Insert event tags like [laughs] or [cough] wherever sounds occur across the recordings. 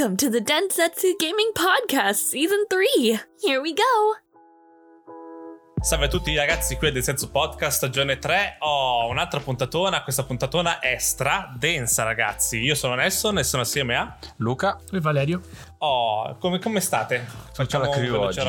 Welcome to the Densetsu Gaming Podcast Season 3. Here we go. Salve a tutti ragazzi, qui è del Senso Podcast, stagione 3. Ho un'altra puntatona, questa puntatona è stra densa ragazzi. Io sono Nesson e sono assieme a... Luca e Valerio. Oh, come, come state? Facciamo la crew oggi.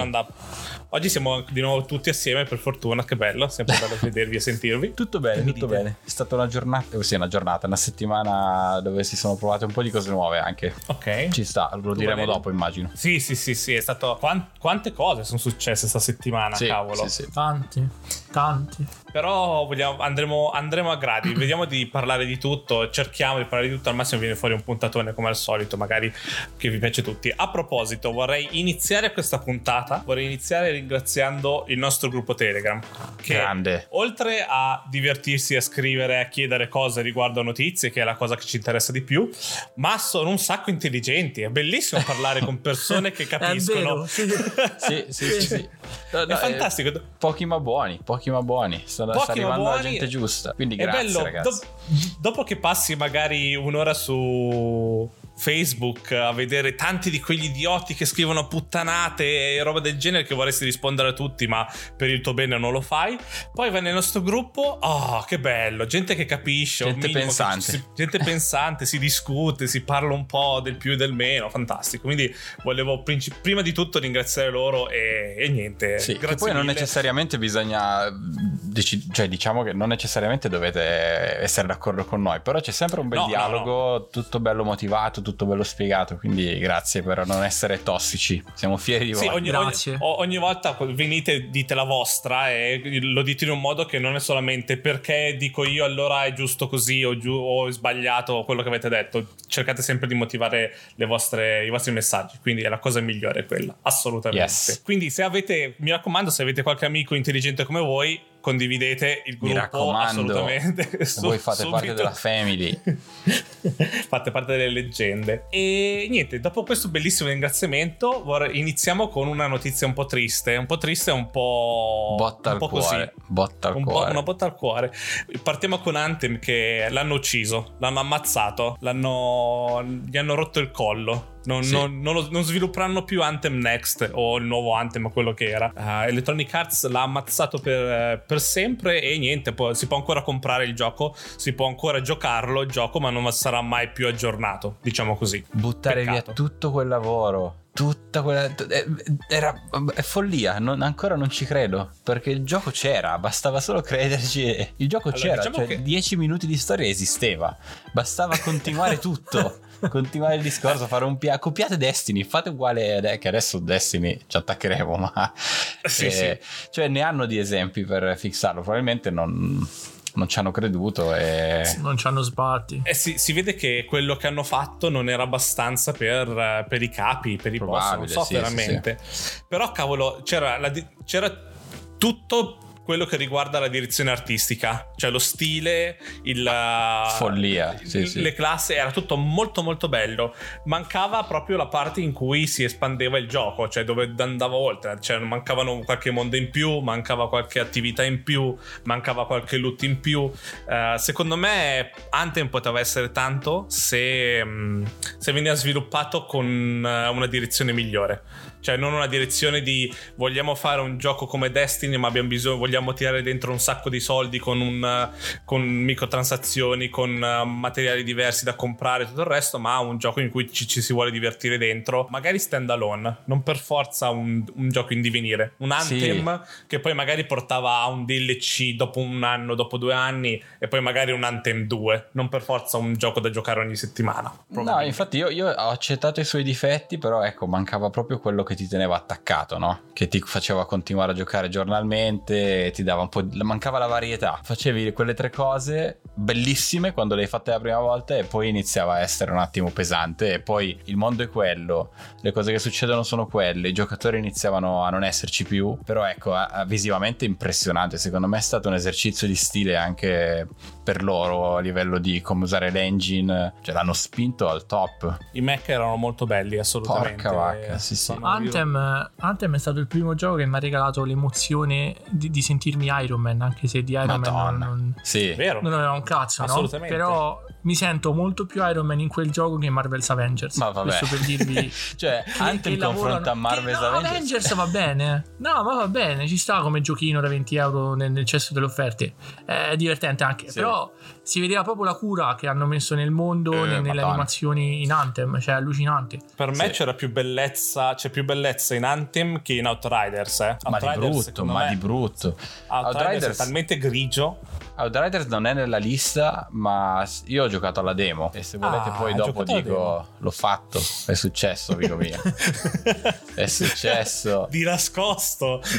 Oggi siamo di nuovo tutti assieme, per fortuna, che bello, sempre bello [laughs] vedervi e sentirvi. Tutto bene, tutto dite? bene. È stata una giornata, sì, una giornata, una settimana dove si sono provate un po' di cose nuove anche. Ok. Ci sta, lo tu diremo dopo, immagino. Sì, sì, sì, sì, è stato... quante cose sono successe questa settimana, sì, cavolo. Sì, sì. Tanti, tanti. Però vogliamo, andremo, andremo, a gradi, [clears throat] vediamo di parlare di tutto, cerchiamo di parlare di tutto, al massimo viene fuori un puntatone come al solito, magari che vi piace a tutti. A proposito, vorrei iniziare questa puntata, vorrei iniziare ringraziando il nostro gruppo Telegram, che Grande. oltre a divertirsi a scrivere, a chiedere cose riguardo notizie, che è la cosa che ci interessa di più, ma sono un sacco intelligenti, è bellissimo [laughs] parlare con persone che capiscono. [laughs] sì, sì, sì, sì. No, no, è fantastico. Eh, pochi ma buoni, pochi ma buoni sta, sta arrivando buoni. la gente giusta. Quindi grazie, è bello, ragazzi. Do- dopo che passi magari un'ora su Facebook a vedere tanti di quegli idioti che scrivono puttanate e roba del genere che vorresti rispondere a tutti, ma per il tuo bene non lo fai. Poi vai nel nostro gruppo, oh, che bello, gente che capisce, gente pensante. Si, gente pensante, si discute, si parla un po' del più e del meno, fantastico. Quindi volevo princip- prima di tutto ringraziare loro e, e niente. Sì, grazie poi mille. non necessariamente bisogna, dec- cioè diciamo che non necessariamente dovete essere d'accordo con noi, però c'è sempre un bel no, dialogo, no, no. tutto bello motivato, tutto bello spiegato, quindi grazie per non essere tossici, siamo fieri di voi. Sì, ogni, grazie. Ogni, ogni, volta venite, dite la vostra e lo dite in un modo che non è solamente perché dico io allora è giusto così o, giu- o è sbagliato quello che avete detto, cercate sempre di motivare vostre, i vostri messaggi, quindi è la cosa migliore quella, assolutamente. Yes. Quindi se avete, mi raccomando, se avete qualche amico intelligente come voi, condividete il gruppo Mi raccomando, assolutamente. Su, voi fate subito. parte della family. [laughs] fate parte delle leggende. E niente, dopo questo bellissimo ringraziamento, iniziamo con una notizia un po' triste. Un po' triste, un po'. Botta un al po cuore. Così. Botta al un cuore. Po', una botta al cuore. Partiamo con Anthem che l'hanno ucciso, l'hanno ammazzato, l'hanno. gli hanno rotto il collo. Non, sì. non, non, non, svilupperanno più Anthem Next o il nuovo Anthem, quello che era. Uh, Electronic Arts l'ha ammazzato per, per sempre e niente, poi si può ancora comprare il gioco, si può ancora giocarlo il gioco, ma non sarà mai più aggiornato, diciamo così. Buttare Peccato. via tutto quel lavoro. Tutta quella. Era. È follia. Non, ancora non ci credo. Perché il gioco c'era. Bastava solo crederci. Il gioco allora, c'era. Diciamo cioè, che... 10 minuti di storia esisteva. Bastava continuare [laughs] tutto. Continuare il discorso. Fare un piano. Copiate Destiny. Fate uguale. Che adesso Destiny ci attaccheremo. Ma. Sì, eh, sì. Cioè, ne hanno di esempi per fissarlo. Probabilmente non non ci hanno creduto e non ci hanno sbatti. Eh si, si, vede che quello che hanno fatto non era abbastanza per, per i capi, per i boss, non so sì, veramente. Sì, sì. Però cavolo, c'era, la, c'era tutto quello che riguarda la direzione artistica, cioè lo stile, il, follia, il, sì, sì. le classi, era tutto molto molto bello. Mancava proprio la parte in cui si espandeva il gioco, cioè dove andava oltre, cioè mancavano qualche mondo in più, mancava qualche attività in più, mancava qualche loot in più. Uh, secondo me Anthem poteva essere tanto se, se veniva sviluppato con una direzione migliore. Cioè, non una direzione di vogliamo fare un gioco come Destiny, ma abbiamo bisogno, vogliamo tirare dentro un sacco di soldi con, un, con microtransazioni, con uh, materiali diversi da comprare e tutto il resto, ma un gioco in cui ci, ci si vuole divertire dentro. Magari stand alone, non per forza un, un gioco in divenire. Un Anthem sì. che poi magari portava a un DLC dopo un anno, dopo due anni, e poi magari un Anthem 2. Non per forza un gioco da giocare ogni settimana. No, infatti io, io ho accettato i suoi difetti, però ecco, mancava proprio quello che ti teneva attaccato, no? Che ti faceva continuare a giocare giornalmente, ti dava un po'. Di... mancava la varietà. Facevi quelle tre cose bellissime quando le hai fatte la prima volta e poi iniziava a essere un attimo pesante. E poi il mondo è quello, le cose che succedono sono quelle, i giocatori iniziavano a non esserci più. Però ecco, visivamente impressionante. Secondo me è stato un esercizio di stile anche per loro a livello di come usare l'engine, cioè l'hanno spinto al top. I mech erano molto belli, assolutamente. Porca vacca, sì, sì. Anthem, Anthem, è stato il primo gioco che mi ha regalato l'emozione di, di sentirmi Iron Man, anche se di Iron Madonna. Man non, non, sì. Vero. non aveva un cazzo, no? Però mi sento molto più Iron Man in quel gioco che in Marvel's Avengers. Ma vabbè. Questo per dirvi. [laughs] cioè, che- Anthem che lavorano- confronta Marvel's che- no, Avengers. Avengers va bene. No, ma va bene, ci sta come giochino da 20 euro nel, nel cesso delle offerte. È divertente anche. Sì. Però si vedeva proprio la cura che hanno messo nel mondo, Eh, ne- nelle madonna. animazioni in Anthem. Cioè, allucinante. Per me Sì. c'era più bellezza, c'è più bellezza in Anthem che in Outriders, eh. Ma di Outriders, brutto, ma me, di brutto. Outriders, Outriders- è talmente grigio. Outriders non è nella lista, ma io ho giocato alla demo e se volete Ah, poi dopo dico l'ho fatto, è successo, amico mio. [laughs] È successo. di nascosto. [laughs]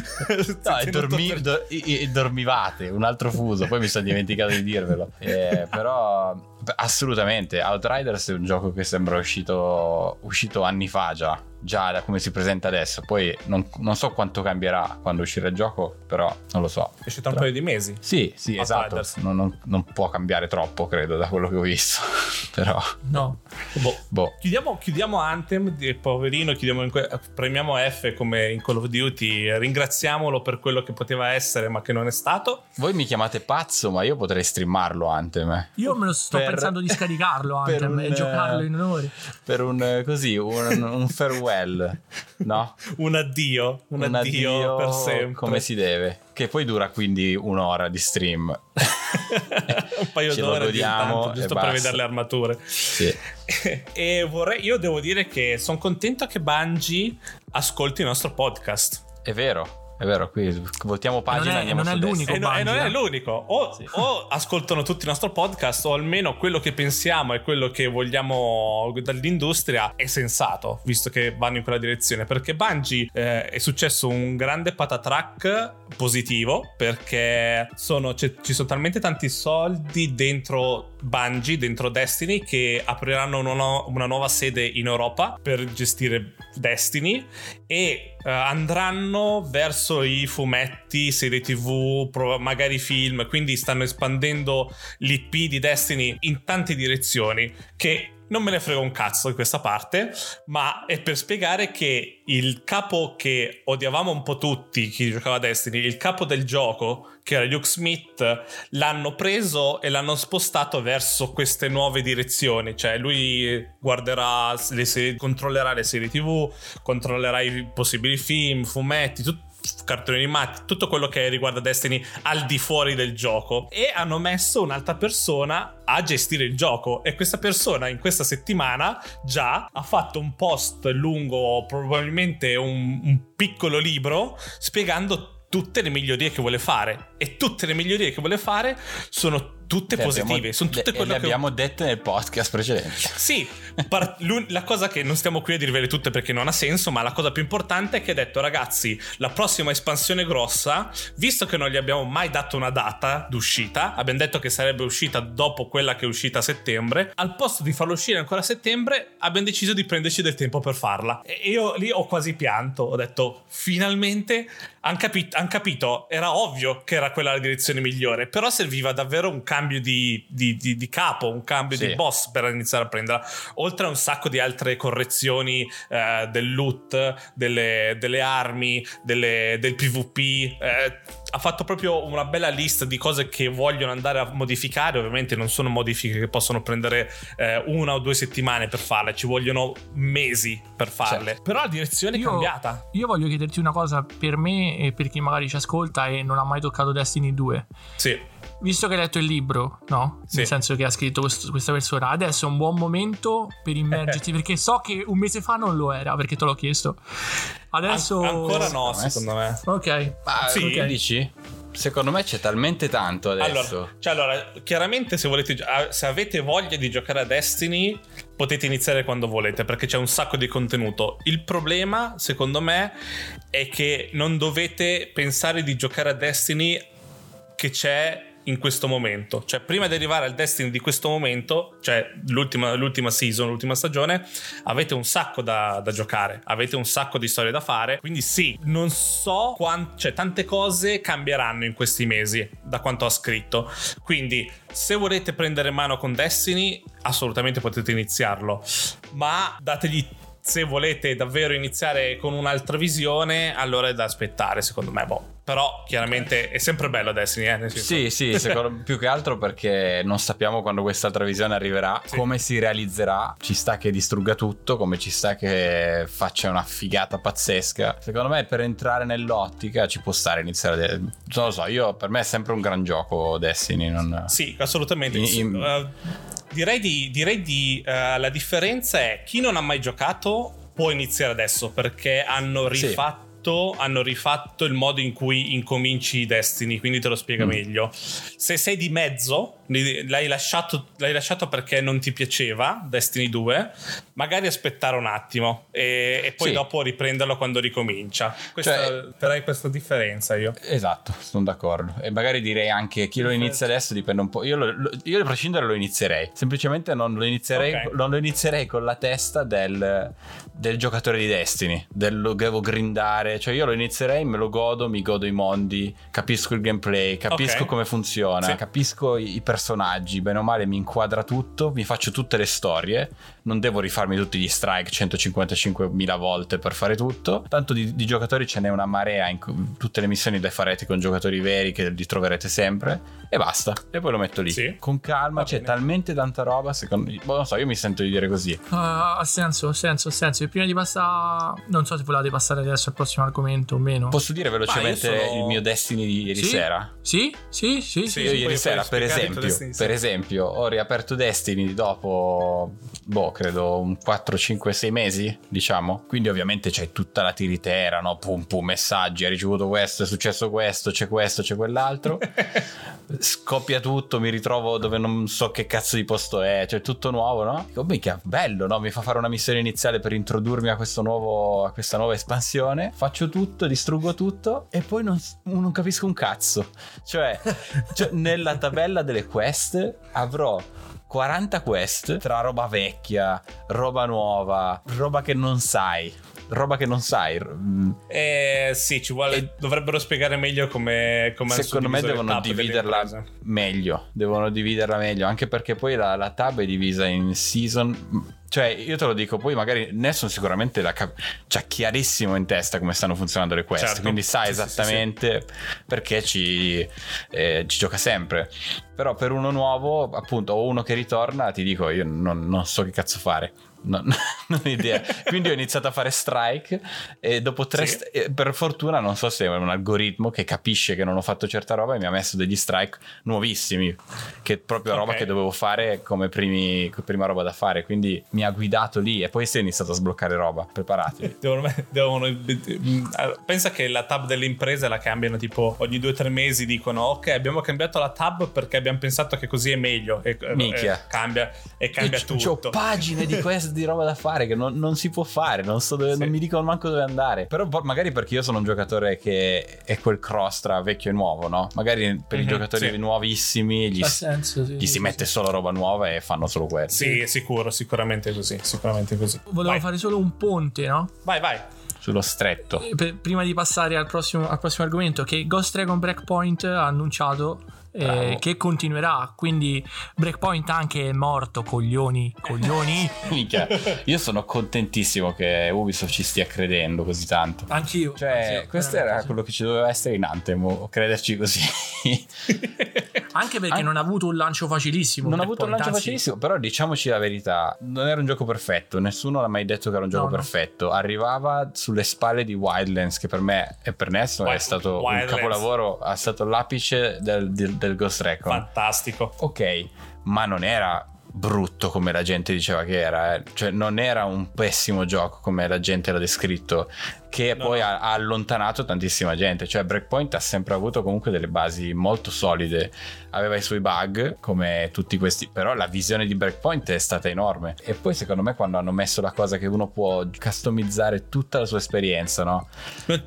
No, e dormi- do- i- i- dormivate, un altro fuso, poi mi sono dimenticato di dirvelo. [laughs] Eh, però assolutamente, Outriders è un gioco che sembra uscito, uscito anni fa già, già da come si presenta adesso. Poi non, non so quanto cambierà quando uscirà il gioco, però non lo so. È uscito un paio di mesi. Sì, sì, esatto. Outriders. Non, non- non può cambiare troppo, credo, da quello che ho visto. [laughs] però, No. Boh. boh. Chiudiamo, chiudiamo Anthem, poverino, chiudiamo in que- premiamo F come in Call of Duty, ringraziamolo per quello che poteva essere ma che non è stato. Voi mi chiamate pazzo, ma io potrei streamarlo Anthem. eh. Io me lo sto Per- pensando di scaricarlo [laughs] Anthem un, e giocarlo in onore. Per un eh, così, un, un farewell, no? [laughs] Un addio, un, addio, per sempre. come si deve. Che poi dura quindi un'ora di stream. [laughs] un paio Ce d'ore di godiamo intanto, e giusto per vedere le armature. Sì. [laughs] e vorrei, io devo dire che sono contento che Bungie ascolti il nostro podcast. È vero, è vero, qui voltiamo pagina è- e andiamo non è su l'unico. E, no- e non è eh. l'unico. O, Sì. o ascoltano tutti il nostro podcast, o almeno quello che pensiamo e quello che vogliamo dall'industria è sensato, visto che vanno in quella direzione. Perché Bungie eh, è successo un grande patatrack positivo, perché sono- c'è- ci sono talmente tanti soldi dentro Bungie, dentro Destiny, che apriranno una, nu- una nuova sede in Europa per gestire Destiny e eh, andranno verso i fumetti, serie tv, pro- magari film, quindi stanno espandendo l'IP di Destiny in tante direzioni che non me ne frega un cazzo di questa parte, ma è per spiegare che il capo che odiavamo un po' tutti, chi giocava a Destiny, il capo del gioco, che era Luke Smith, l'hanno preso e l'hanno spostato verso queste nuove direzioni. Cioè, lui guarderà le serie, controllerà le serie TV, controllerà i possibili film, fumetti, tutto cartoni animati, tutto quello che riguarda Destiny al di fuori del gioco. E hanno messo un'altra persona a gestire il gioco. E questa persona in questa settimana già ha fatto un post lungo probabilmente un, un piccolo libro spiegando tutte le migliorie che vuole fare. E tutte le migliorie che vuole fare sono tutte Le abbiamo- positive sono tutte le- quelle le che abbiamo dette nel podcast precedente. [laughs] sì, par- la cosa che non stiamo qui a dirvele tutte perché non ha senso, ma la cosa più importante è che ha detto ragazzi, la prossima espansione grossa, visto che non gli abbiamo mai dato una data d'uscita, abbiamo detto che sarebbe uscita dopo quella che è uscita a settembre, al posto di farla uscire ancora a settembre, abbiamo deciso di prenderci del tempo per farla. E io lì ho quasi pianto, ho detto finalmente hanno capito, han capito, era ovvio che era quella la direzione migliore, però serviva davvero un cambio di, di- di- di capo, un cambio Sì. di boss per iniziare a prenderla, oltre a un sacco di altre correzioni eh, del loot, delle, delle armi, delle- del PvP. eh, ha fatto proprio una bella lista di cose che vogliono andare a modificare. Ovviamente non sono modifiche che possono prendere eh, una o due settimane per farle, ci vogliono mesi per farle. Certo. Però la direzione è Io- cambiata. Io voglio chiederti una cosa per me e per chi magari ci ascolta e non ha mai toccato Destiny 2. Sì. Visto che hai letto il libro, no? Sì. Nel senso che ha scritto questo- questa persona, adesso è un buon momento per immergerti, perché so che un mese fa non lo era, perché te l'ho chiesto. Adesso... An- ancora no, Secondo me. Ok. Ma Sì. che dici? Secondo me c'è talmente tanto adesso. Allora, cioè, allora, chiaramente se volete ah, se avete voglia di giocare a Destiny, potete iniziare quando volete, perché c'è un sacco di contenuto. Il problema, secondo me, è che non dovete pensare di giocare a Destiny che c'è in questo momento. Cioè, prima di arrivare al Destiny di questo momento, cioè l'ultima, l'ultima season, l'ultima stagione, avete un sacco da, da giocare, avete un sacco di storie da fare. Quindi sì, non so quante, cioè tante cose cambieranno in questi mesi, da quanto ha scritto. Quindi, se volete prendere mano con Destiny, assolutamente potete iniziarlo. Ma dategli se volete davvero iniziare con un'altra visione, allora è da aspettare, secondo me. Boh, Però chiaramente è sempre bello Destiny, eh? Sì, sì, secondo- [laughs] più che altro perché non sappiamo quando quest'altra visione arriverà, Sì. come si realizzerà. Ci sta che distrugga tutto, come ci sta che faccia una figata pazzesca. Secondo me per entrare nell'ottica ci può stare iniziare. a- Non lo so, io per me è sempre un gran gioco Destiny. Non... Sì, assolutamente. In- in- eh, direi di, direi di eh, la differenza è chi non ha mai giocato può iniziare adesso perché hanno Sì. Rifatto. Hanno rifatto il modo in cui incominci Destiny, quindi te lo spiega Mm. meglio. Se sei di mezzo, l'hai lasciato, l'hai lasciato perché non ti piaceva Destiny 2, magari aspettare un attimo e, e poi Sì. dopo riprenderlo quando ricomincia. Questa, Cioè- farei questa differenza io. Esatto, sono d'accordo. E magari direi anche chi lo inizia adesso dipende un po'. Io, lo- lo- io a prescindere lo inizierei. Semplicemente non lo inizierei, Ok. non lo inizierei con la testa del, del giocatore di Destiny. Del lo devo grindare. Cioè, io lo inizierei, me lo godo, mi godo i mondi, capisco il gameplay, capisco Ok. come funziona, Sì. capisco i, i personaggi. Bene o male, mi inquadra tutto, mi faccio tutte le storie. Non devo rifarmi tutti gli strike 155.000 volte per fare tutto. Tanto di, di giocatori ce n'è una marea in cu- tutte le missioni le farete con giocatori veri che li troverete sempre e basta. E poi lo metto lì. Sì. Con calma, Va c'è bene. talmente tanta roba, secondo me, boh, non so, io mi sento di dire così. Ah, ha senso, ha senso, ha senso. E prima di passare, non so se volete passare adesso al prossimo argomento o meno. Posso dire velocemente sono- il mio Destiny di ieri Sì? sera? Sì, sì, sì, Sì, sì. Io ieri sera, per tuo esempio, per esempio, ho riaperto Destiny dopo, boh, credo un 4, 5, 6 mesi, diciamo. Quindi ovviamente c'è tutta la tiritera, no? Pum pum, messaggi, hai ricevuto questo, è successo questo, c'è questo, c'è quell'altro. [laughs] Scoppia tutto, mi ritrovo dove non so che cazzo di posto è, cioè tutto nuovo, no? Dico, mica, bello, no? Mi fa fare una missione iniziale per introdurmi a, questo nuovo, a questa nuova espansione. Faccio tutto, distruggo tutto e poi non, non capisco un cazzo. Cioè, cioè, nella tabella delle quest avrò 40 quest tra roba vecchia, roba nuova, roba che non sai. Roba che non sai. Eh, sì, ci vuole. E- dovrebbero spiegare meglio come. come Secondo me devono dividerla meglio. Devono dividerla meglio. Anche perché poi la, la tab è divisa in season. Cioè, io te lo dico, poi magari Nessun sicuramente la cap- c'ha chiarissimo in testa come stanno funzionando le quest. Certo. Quindi sa Sì, sì, sì, esattamente perché ci, eh, ci gioca sempre. Però per uno nuovo, appunto, o uno che ritorna, ti dico, io non, non so che cazzo fare. Non, [laughs] non ho idea. Quindi ho iniziato a fare strike e dopo tre Sì. st- eh, per fortuna non so se è un algoritmo che capisce che non ho fatto certa roba e mi ha messo degli strike nuovissimi che è proprio roba Ok. che dovevo fare come primi- prima roba da fare quindi mi ha guidato lì e poi si è iniziato a sbloccare roba preparatevi [laughs] Devono, devono- mm, pensa che la tab delle imprese la cambiano tipo ogni due o tre mesi dicono ok abbiamo cambiato la tab perché abbiamo pensato che così è meglio e, e- Minchia. e cambia, e cambia Io c- c'ho tutto pagine di [laughs] quest di roba da fare che non, non si può fare non, so dove, Sì. non mi dicono manco dove andare però magari perché io sono un giocatore che è quel cross tra vecchio e nuovo no? magari per i Mhm, giocatori sì. nuovissimi gli, senso, sì, gli sì, si sì, mette sì. solo roba nuova e fanno solo quello sì è sicuro sicuramente così sicuramente così Volevo vai, fare solo un ponte, no? vai vai sullo stretto prima di passare al prossimo, al prossimo argomento, che Ghost Dragon Breakpoint ha annunciato eh, che continuerà. Quindi Breakpoint anche è morto, coglioni, coglioni. [laughs] Minchia, io sono contentissimo che Ubisoft ci stia credendo così tanto. Anch'io. Cioè, anch'io, questo era sì. quello che ci doveva essere in Anthem, o crederci così. [laughs] Anche perché An- non ha avuto un lancio facilissimo. non ha avuto un lancio anzi, facilissimo, però diciamoci la verità, non era un gioco perfetto, nessuno l'ha mai detto che era un gioco No, no. perfetto. Arrivava sulle spalle di Wildlands, che per me e per Nessun è Wild- stato un Wildlands. capolavoro, è stato l'apice del, del- del Ghost Recon. fantastico ok, ma non era brutto come la gente diceva che era, eh. cioè non era un pessimo gioco come la gente l'ha descritto, che No, poi no. Ha, ha allontanato tantissima gente, cioè Breakpoint ha sempre avuto comunque delle basi molto solide, aveva i suoi bug come tutti questi, però la visione di Breakpoint è stata enorme e poi secondo me quando hanno messo la cosa che uno può customizzare tutta la sua esperienza, no?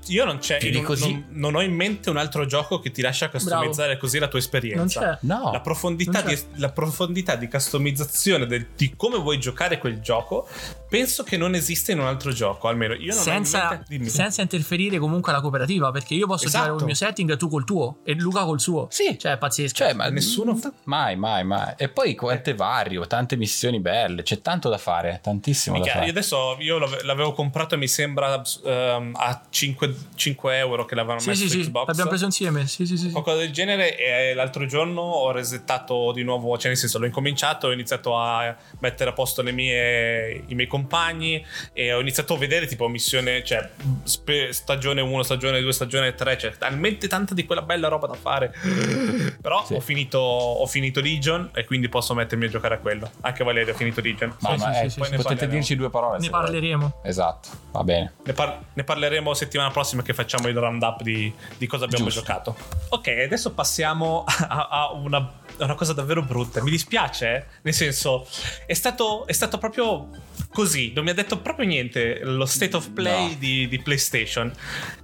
Io non c'è di non, così. non- non ho in mente un altro gioco che ti lascia customizzare così la tua Non esperienza c'è. No. La profondità, Non c'è. di, la profondità di customizzazione del- di come vuoi giocare quel gioco penso che non esiste in un altro gioco almeno io non ho in Senza, mente- Dimmi. senza interferire comunque alla cooperativa, perché io posso Esatto. giocare col mio setting, tu col tuo e Luca col suo. Sì. Cioè, è pazzesco. Cioè, ma Nessuno- Mai, mai, mai. E poi quante vario, tante missioni belle. C'è tanto da fare, tantissimo da Minchia, io fare. adesso io l'ave- l'avevo comprato mi sembra ehm, a 5, 5 euro che l'avevano sì, messo sì, su sì, Xbox l'abbiamo preso insieme. Sì, sì, sì. sì. qualcosa del genere e l'altro giorno ho resettato di nuovo cioè nel senso l'ho incominciato ho iniziato a mettere a posto le mie, i miei compagni e ho iniziato a vedere tipo missione cioè spe- stagione 1 stagione 2 stagione 3 c'è talmente tanta di quella bella roba da fare [laughs] però Sì. ho finito ho finito Legion e quindi posso mettermi a giocare a quello anche Valerio ha finito Legion Ma, Sì, ma, sì, eh, sì, sì, sì. potete dirci due parole. Ne se volete. parleremo. Esatto, va bene. Ne, par- ne parleremo settimana prossima che facciamo il roundup di, di cosa abbiamo Giusto. giocato. Ok, adesso passiamo [laughs] a, a una, a una cosa davvero brutta. Mi dispiace, eh? nel senso, è stato, è stato proprio così, non mi ha detto proprio niente lo state of play No. di, di PlayStation.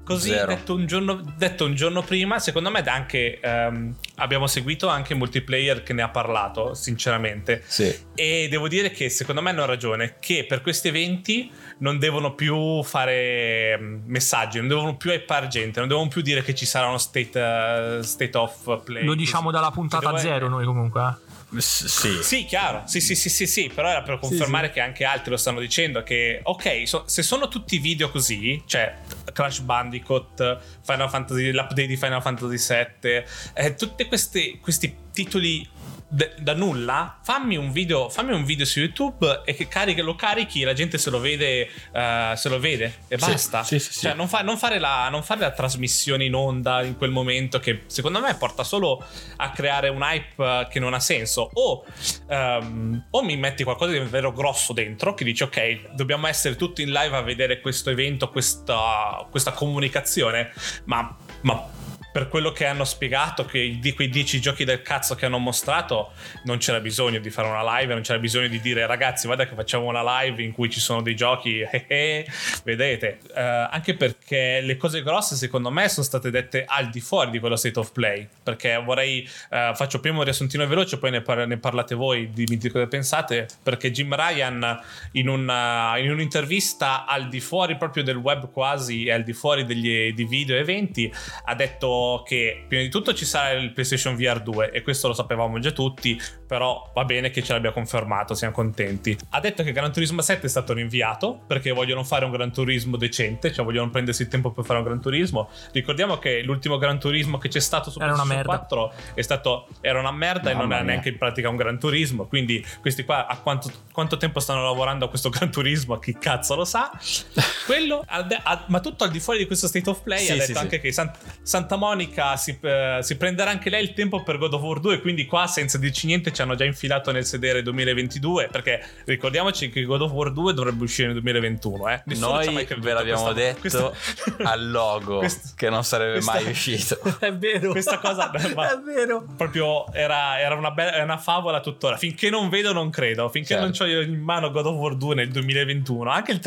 Così detto un, giorno, detto un giorno prima, secondo me anche ehm, abbiamo seguito anche multiplayer che ne ha parlato, sinceramente. Sì. E devo dire che secondo me hanno ragione, che per questi eventi non devono più fare mm, messaggi, non devono più hypare gente, non devono più dire che ci sarà uno state, eh, state of play. Lo diciamo così. dalla puntata zero noi comunque. S- sì. Sì, chiaro, sì, sì, sì, sì, sì, però era per confermare che anche altri lo stanno dicendo che, ok, so- se sono tutti video così, cioè Crash Bandicoot, Final Fantasy, l'update di Final Fantasy VII, eh, tutti questi titoli de- da nulla, fammi un video, fammi un video su YouTube e che carichi, lo carichi, la gente se lo vede, eh, se lo vede e Sì, basta. sì, sì. Cioè, non, fa- non fare la, non fare la trasmissione in onda in quel momento che secondo me porta solo a creare un hype che non ha senso. O, ehm, o mi metti qualcosa di davvero grosso dentro che dici ok, dobbiamo essere tutti in live a vedere questo evento, questa, questa comunicazione, ma... ma per quello che hanno spiegato, che di quei 10 giochi del cazzo che hanno mostrato, non c'era bisogno di fare una live, non c'era bisogno di dire ragazzi, guarda che facciamo una live in cui ci sono dei giochi, [laughs] eh, eh, vedete. Eh, anche perché le cose grosse, secondo me, sono state dette al di fuori di quello state of play. Perché vorrei, eh, faccio prima un riassuntino veloce, poi ne, par- ne parlate voi, dimmi di cosa pensate. Perché Jim Ryan, in, una- in un'intervista al di fuori proprio del web quasi, e al di fuori degli, di video eventi, ha detto che prima di tutto ci sarà il PlayStation VR 2 e questo lo sapevamo già tutti, però va bene che ce l'abbia confermato, siamo contenti. Ha detto che Gran Turismo 7 è stato rinviato perché vogliono fare un Gran Turismo decente, cioè vogliono prendersi il tempo per fare un Gran Turismo. Ricordiamo che l'ultimo Gran Turismo che c'è stato su PlayStation merda. 4 è stato, era una merda e non era mia. neanche in pratica un Gran Turismo, quindi questi qua a quanto, quanto tempo stanno lavorando a questo Gran Turismo, chi cazzo lo sa. [laughs] Quello, ma tutto al di fuori di questo State of Play Sì, ha detto sì, sì. anche che San- Santa Monica si, eh, si prenderà anche lei il tempo per God of War 2 quindi qua senza dirci niente ci hanno già infilato nel sedere 2022 perché ricordiamoci che God of War 2 dovrebbe uscire nel 2021 eh. Nessuno Noi ve l'abbiamo questa- detto questa- al logo questa- che non sarebbe questa- mai uscito. [laughs] È vero. questa cosa ma- È vero. proprio era, era una, bella, una favola tuttora. Finché non vedo, non credo. Finché Certo. non ho in mano God of War 2 nel 2021, anche il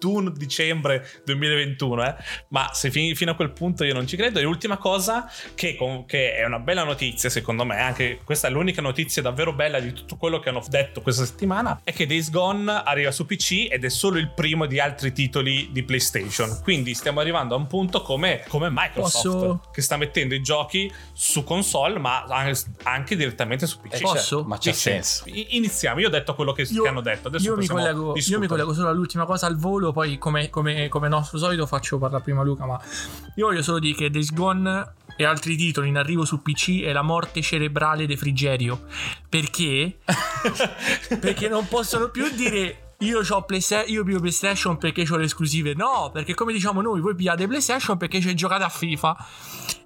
31 dicembre 2021, eh. ma se fin- fino a quel punto io non ci credo. E l'ultima cosa, che, con- che è una bella notizia, secondo me, anche questa è l'unica notizia davvero bella di tutto quello che hanno detto questa settimana, è che Days Gone arriva su PC ed è solo il primo di altri titoli di PlayStation. Quindi stiamo arrivando a un punto come, come Microsoft, Posso- che sta mettendo i giochi su console, ma anche direttamente su PC. Eh, Posso? certo, ma Sì, senso. I- Iniziamo. Io ho detto quello che, che hanno detto. Adesso io mi, collego, io mi collego solo all'ultima cosa al volo, poi come, come, come nostro solito faccio parlare prima Luca, ma io voglio solo dire che Days Gone e altri titoli in arrivo su PC è la morte cerebrale di Frigerio. Perché? [laughs] perché non possono più dire io ho PlayStation, io PlayStation perché ho le esclusive. No, perché come diciamo noi, voi pigliate PlayStation perché ci giocate a FIFA.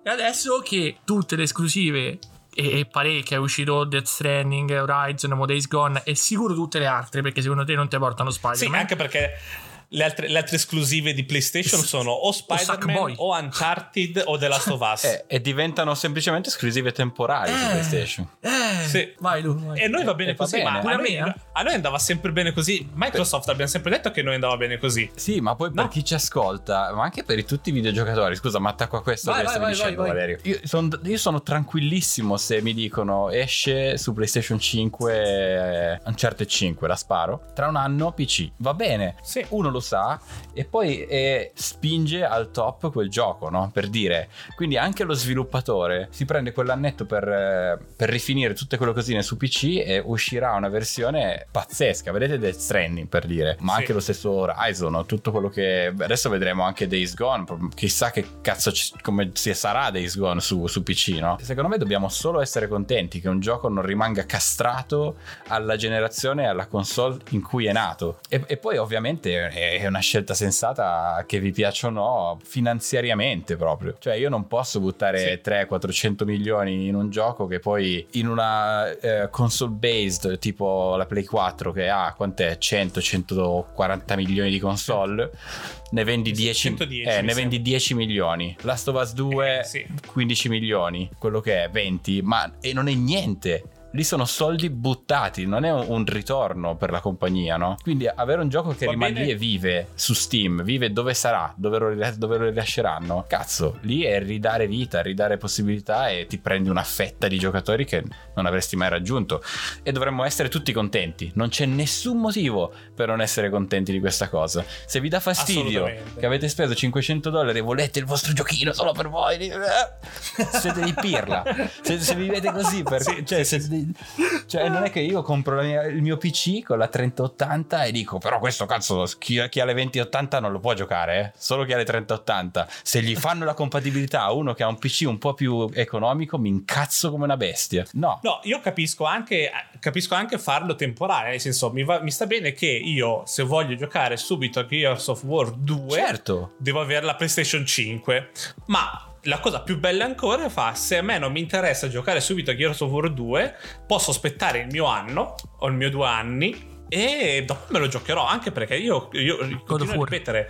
E adesso che tutte le esclusive e, e parecchie è uscito Death Stranding, Horizon, Mo Days Gone e sicuro tutte le altre perché secondo te non ti portano Sì, Spider-Man. anche perché le altre, le altre esclusive di PlayStation sono o Spider-Man Sackboy. o Uncharted o The Last of Us. Eh, e diventano semplicemente esclusive temporali su Eh. PlayStation. Eh, Sì. vai Lu, vai. E noi va bene e va così, bene. ma a noi, me, eh. a noi andava sempre bene così. Microsoft abbiamo sempre detto che noi andava bene così. Sì, ma poi per No. chi ci ascolta, ma anche per i- tutti i videogiocatori, scusa, ma attacco a questo Vai, vai, vai, dicendo, vai, vai. Valerio. Io, son- io sono tranquillissimo se mi dicono esce su PlayStation 5 eh, Uncharted 5, la sparo. Tra un anno PC. Va bene. Sì. Uno lo sa e poi eh, spinge al top quel gioco, no? Per dire, quindi anche lo sviluppatore si prende quell'annetto per, eh, per rifinire tutte quelle cosine su PC e uscirà una versione pazzesca. Vedete Death Stranding per dire, ma Sì. anche lo stesso Horizon, tutto quello che adesso vedremo anche Days Gone, chissà che cazzo ci- come si sarà Days Gone su, su PC, no? Secondo me dobbiamo solo essere contenti che un gioco non rimanga castrato alla generazione e alla console in cui è nato. E, e poi ovviamente è è una scelta sensata che vi piaccia o no finanziariamente proprio. Cioè io non posso buttare Sì. 300-400 milioni in un gioco che poi in una eh, console based tipo la Play 4 che ha quant'è 100-140 milioni di console ne vendi 10, 110, eh, ne vendi sembra. 10 milioni Last of Us 2 Eh, sì. 15 milioni quello che è 20 ma e non è niente lì sono soldi buttati, non è un, ritorno per la compagnia, no? Quindi avere un gioco che Va rimane bene. lì e vive su Steam, vive dove sarà, dove lo, dove lo rilasceranno, cazzo, lì è ridare vita, ridare possibilità e ti prendi una fetta di giocatori che non avresti mai raggiunto. E dovremmo essere tutti contenti, non c'è nessun motivo per non essere contenti di questa cosa. Se vi dà fastidio che avete speso 500 dollari e volete il vostro giochino solo per voi, eh, siete di pirla. Se, se vivete così, per, Sì, cioè, sì, se- cioè, non è che io compro mia- il mio PC con la 3080 e dico, però questo cazzo, chi, chi ha le 2080 non lo può giocare, eh? solo chi ha le 3080. Se gli fanno la compatibilità a uno che ha un PC un po' più economico, mi incazzo come una bestia. No. No, io capisco anche, capisco anche farlo temporale, nel senso mi, va- mi sta bene che io se voglio giocare subito a Gears of War 2 Certo. devo avere la PlayStation 5, ma la cosa più bella ancora fa se a me non mi interessa giocare subito a Gears of War 2 posso aspettare il mio anno o il mio due anni e dopo me lo giocherò anche perché io, io continuo a ripetere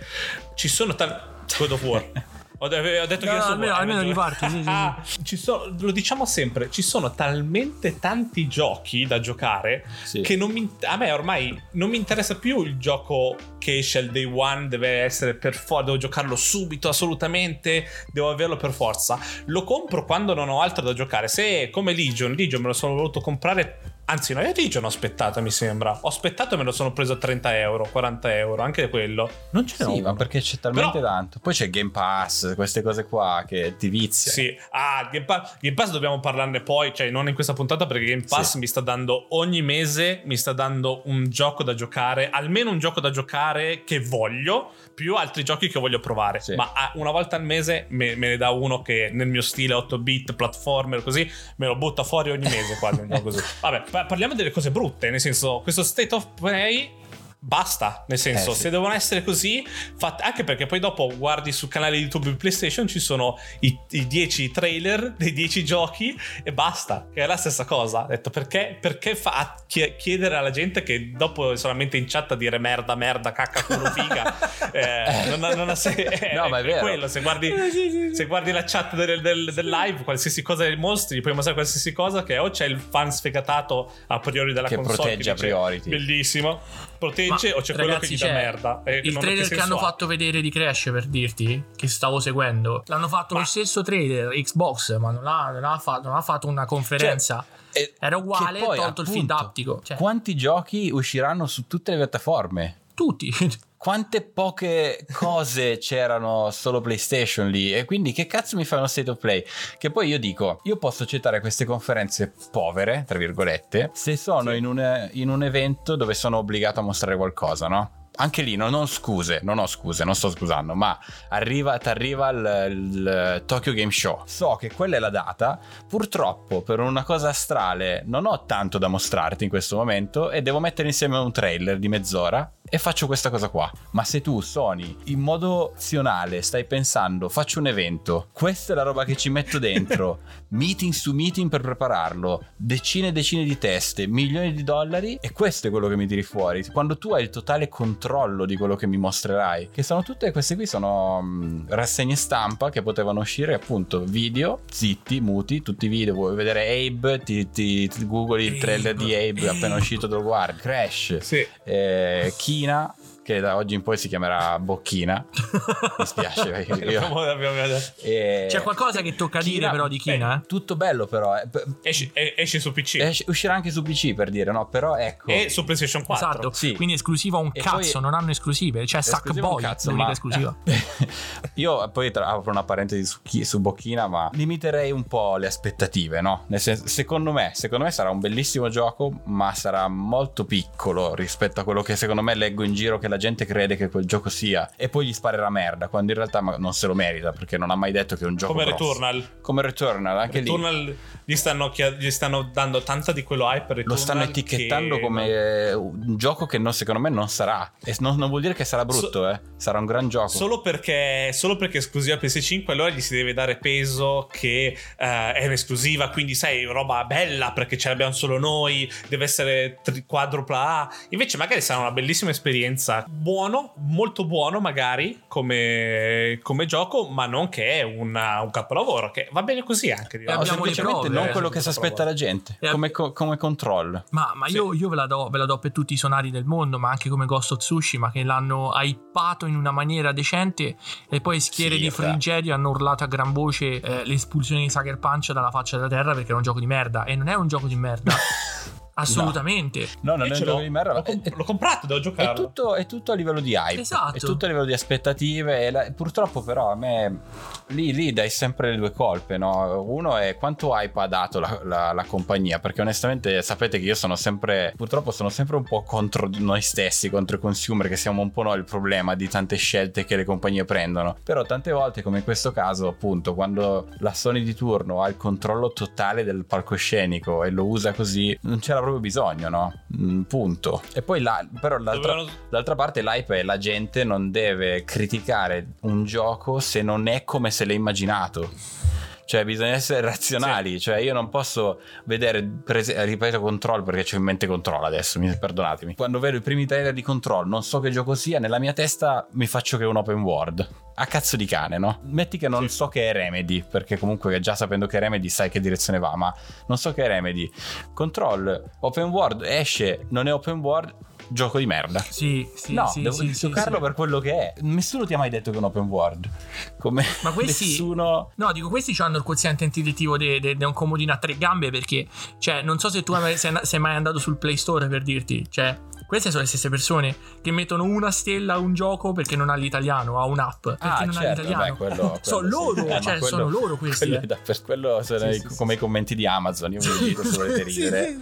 ci sono tanti God of War [laughs] ho, de- ho detto No, of almeno- War, hai almeno ragione. riparti, sì, sì, sì. Ah, ci sono- lo diciamo sempre ci sono talmente tanti giochi da giocare Sì. che non mi, a me ormai non mi interessa più il gioco che esce al day one, deve essere per forza, devo giocarlo subito, assolutamente, devo averlo per forza. Lo compro quando non ho altro da giocare. Se come Legion, Legion me lo sono voluto comprare. Anzi, no, io Legion ho aspettato, mi sembra. Ho aspettato e me lo sono preso a 30 euro, 40 euro, anche quello. Non ce ne ho Sì, ma perché c'è talmente Però- tanto. Poi c'è Game Pass, queste cose qua che ti vizia. Sì, ah, Game Pass, Game Pass dobbiamo parlarne poi, cioè non in questa puntata perché Game Pass Sì. mi sta dando ogni mese, mi sta dando un gioco da giocare, almeno un gioco da giocare che voglio, più altri giochi che voglio provare. Sì. Ma ah, una volta al mese me, me ne dà uno che nel mio stile 8 bit, platformer, così, me lo butta fuori ogni mese quasi un gioco così. [laughs] Vabbè, parliamo delle cose brutte, nel senso, questo state of play... Basta, nel senso, Eh, sì. se devono essere così, fat- anche perché poi dopo guardi sul canale YouTube di PlayStation ci sono i, i 10 trailer dei 10 giochi e basta, che è la stessa cosa. Ho detto perché, perché fa- chiedere alla gente che dopo è solamente in chat a dire merda, merda, cacca, culo, figa, [laughs] eh, non, non ha se- eh, No, ma è vero. quello. Se guardi, se guardi la chat del, del- del live, qualsiasi cosa dei mostri, puoi mostrare qualsiasi cosa che o c'è il fan sfegatato a priori della Che console protegge a priori. Bellissimo. Protegge Ma, o c'è quello che ragazzi, gli dà merda. e il trailer che hanno ha? fatto vedere di Crash per dirti che stavo seguendo l'hanno fatto Ma- lo stesso trailer Xbox ma non ha, non ha fatto, non ha fatto una conferenza Eh, era uguale poi, tolto il feed appunto, aptico cioè, Quanti giochi usciranno su tutte le piattaforme? tutti [laughs] Quante poche cose [laughs] c'erano solo PlayStation lì e quindi che cazzo mi fa uno state of play? Che poi io dico, io posso accettare queste conferenze povere, tra virgolette, se sono Sì. in, un, in un evento dove sono obbligato a mostrare qualcosa, no? Anche lì non ho scuse, non ho scuse, non sto scusando, ma arriva, ti arriva il, il Tokyo Game Show. So che quella è la data, purtroppo per una cosa astrale non ho tanto da mostrarti in questo momento e devo mettere insieme un trailer di mezz'ora e faccio questa cosa qua. Ma se tu, Sony, in modo azionale stai pensando, faccio un evento, questa è la roba che ci metto dentro, [laughs] meeting su meeting per prepararlo, decine e decine di teste, milioni di dollari, e questo è quello che mi tiri fuori. Quando tu hai il totale controllo di quello che mi mostrerai, che sono tutte queste qui, sono mh, rassegne stampa che potevano uscire appunto video, zitti, muti, tutti i video, vuoi vedere Abe, ti, ti, ti googli il trailer di Abe appena uscito, te lo guardi, Crash Sì. eh, Kina che da oggi in poi si chiamerà Bocchina. Mi spiace [laughs] perché io... E- C'è qualcosa che tocca dire però di Kina, eh? Tutto bello però. eh. Esce, esce su PC esce- uscirà anche su PC per dire, no? Però ecco... e su PlayStation 4. Esatto, Sì. quindi esclusiva un E cazzo, poi- non hanno esclusive, cioè Sackboy, cazzo, l'unica ma- esclusiva. [laughs] Io poi tra- apro una parentesi su, chi- su Bocchina, ma limiterei un po' le aspettative, no? Nel senso, secondo me, secondo me sarà un bellissimo gioco, ma sarà molto piccolo rispetto a quello che secondo me leggo in giro che la gente crede che quel gioco sia e poi gli sparerà merda, quando in realtà non se lo merita perché non ha mai detto che è un gioco Come grosso. Returnal. Come Returnal, anche lì. Returnal gli stanno, gli stanno dando tanta di quello hype per Lo Returnal stanno etichettando che- come un gioco che non- secondo me non sarà. E non, non vuol dire che sarà brutto, eh. Sarà un gran gioco. Solo perché, solo perché è esclusiva PS5, allora gli si deve dare peso che eh, è un'esclusiva, quindi sai, roba bella perché ce l'abbiamo solo noi, deve essere tri- quadrupla A. Invece, magari sarà una bellissima esperienza. Buono, molto buono, magari come, come gioco, ma non che è una- un capolavoro. Che va bene così anche. direi. No, semplicemente prove, non eh, quello che si aspetta la gente. E- Come, co- come control. Ma, ma io, io ve, la do, ve la do per tutti i sonari del mondo, ma anche come Ghost of Tsushima, che l'hanno hypato in una maniera decente e poi schiere Sì, di frigerio hanno urlato a gran voce eh, l'espulsione di Sucker Punch dalla faccia della terra perché era un gioco di merda. E non è un gioco di merda. [laughs] Assolutamente. No, non E è un ce l'ho. di merda. L'ho, è- comp- l'ho comprato, devo È giocarlo. tutto, è tutto a livello di hype. Esatto. È tutto a livello di aspettative. la- purtroppo, però, a me lì, lì dai sempre le due colpe. No? Uno è quanto hype ha dato la, la- la compagnia. Perché onestamente sapete che io sono sempre. Purtroppo sono sempre un po' contro noi stessi, contro i consumer, che siamo un po' noi il problema di tante scelte che le compagnie prendono. Però tante volte, come in questo caso, appunto, quando la Sony di turno ha il controllo totale del palcoscenico e lo usa così, non c'era proprio bisogno, no? Mm, punto. E poi là, però l'altra. Dovevano- D'altra parte l'hype è la gente non deve criticare un gioco se non è come se l'è immaginato. Cioè bisogna essere razionali, cioè io non posso vedere, per es- ripeto Control perché c'ho in mente Control adesso, mi- perdonatemi. Quando vedo i primi trailer di Control, non so che gioco sia, nella mia testa mi faccio che è un open world. A cazzo di cane, no? Metti che non Sì. so che è Remedy, perché comunque già sapendo che è Remedy sai che direzione va, ma non so che è Remedy. Control, open world, esce, non è open world, gioco di merda. Sì, sì, no, sì, devo sì, giocarlo sì. per quello che è. Nessuno ti ha mai detto che è un open world. Come Ma questi- nessuno. No, dico, questi hanno il quoziente intuitivo di un comodino a tre gambe perché, cioè, non so se tu hai sei, sei mai andato sul Play Store per dirti, cioè, queste sono le stesse persone che mettono una stella a un gioco perché non ha l'italiano, ha un'app perché Ah, non certo, ha l'italiano. beh, quello- [laughs] sono quello sì. loro, Eh, cioè, quello- sono loro questi. Quello, eh. da- per quello sono Sì, i- sì, sì. come i commenti di Amazon. Io vi dico se volete ridere.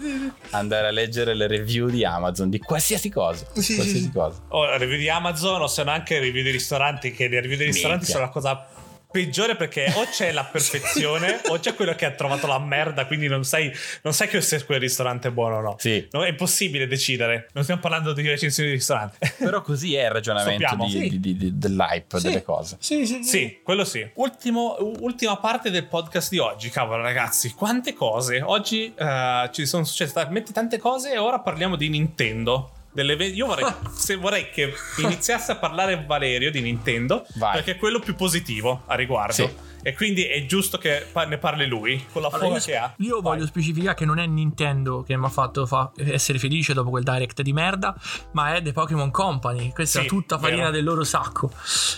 Andare a leggere le review di Amazon di qualsiasi cosa. Sì, qualsiasi cosa. o review di Amazon o se no anche review dei ristoranti che le review dei ristoranti Minchia. sono la cosa peggiore perché o c'è la perfezione [laughs] o c'è quello che ha trovato la merda quindi non sai, non sai che se quel ristorante è buono o no Sì. No, è impossibile decidere non stiamo parlando di recensioni di ristoranti [laughs] Però così è il ragionamento di- Sì. di- di- di- dell'hype Sì. delle cose. Sì, sì, sì. sì quello sì Ultimo- ultima parte del podcast di oggi cavolo ragazzi quante cose oggi eh, ci sono successe talmente tante cose e ora parliamo di Nintendo delle ve- io vorrei, [laughs] se vorrei che iniziasse a parlare Valerio di Nintendo Vai. perché è quello più positivo a riguardo Sì. E quindi è giusto che ne parli lui con la Allora, foga io, che ha io Vai. voglio specificare che non è Nintendo che mi ha fatto fa- essere felice dopo quel direct di merda, ma è The Pokémon Company. Questa Sì, è tutta farina vero. del loro sacco.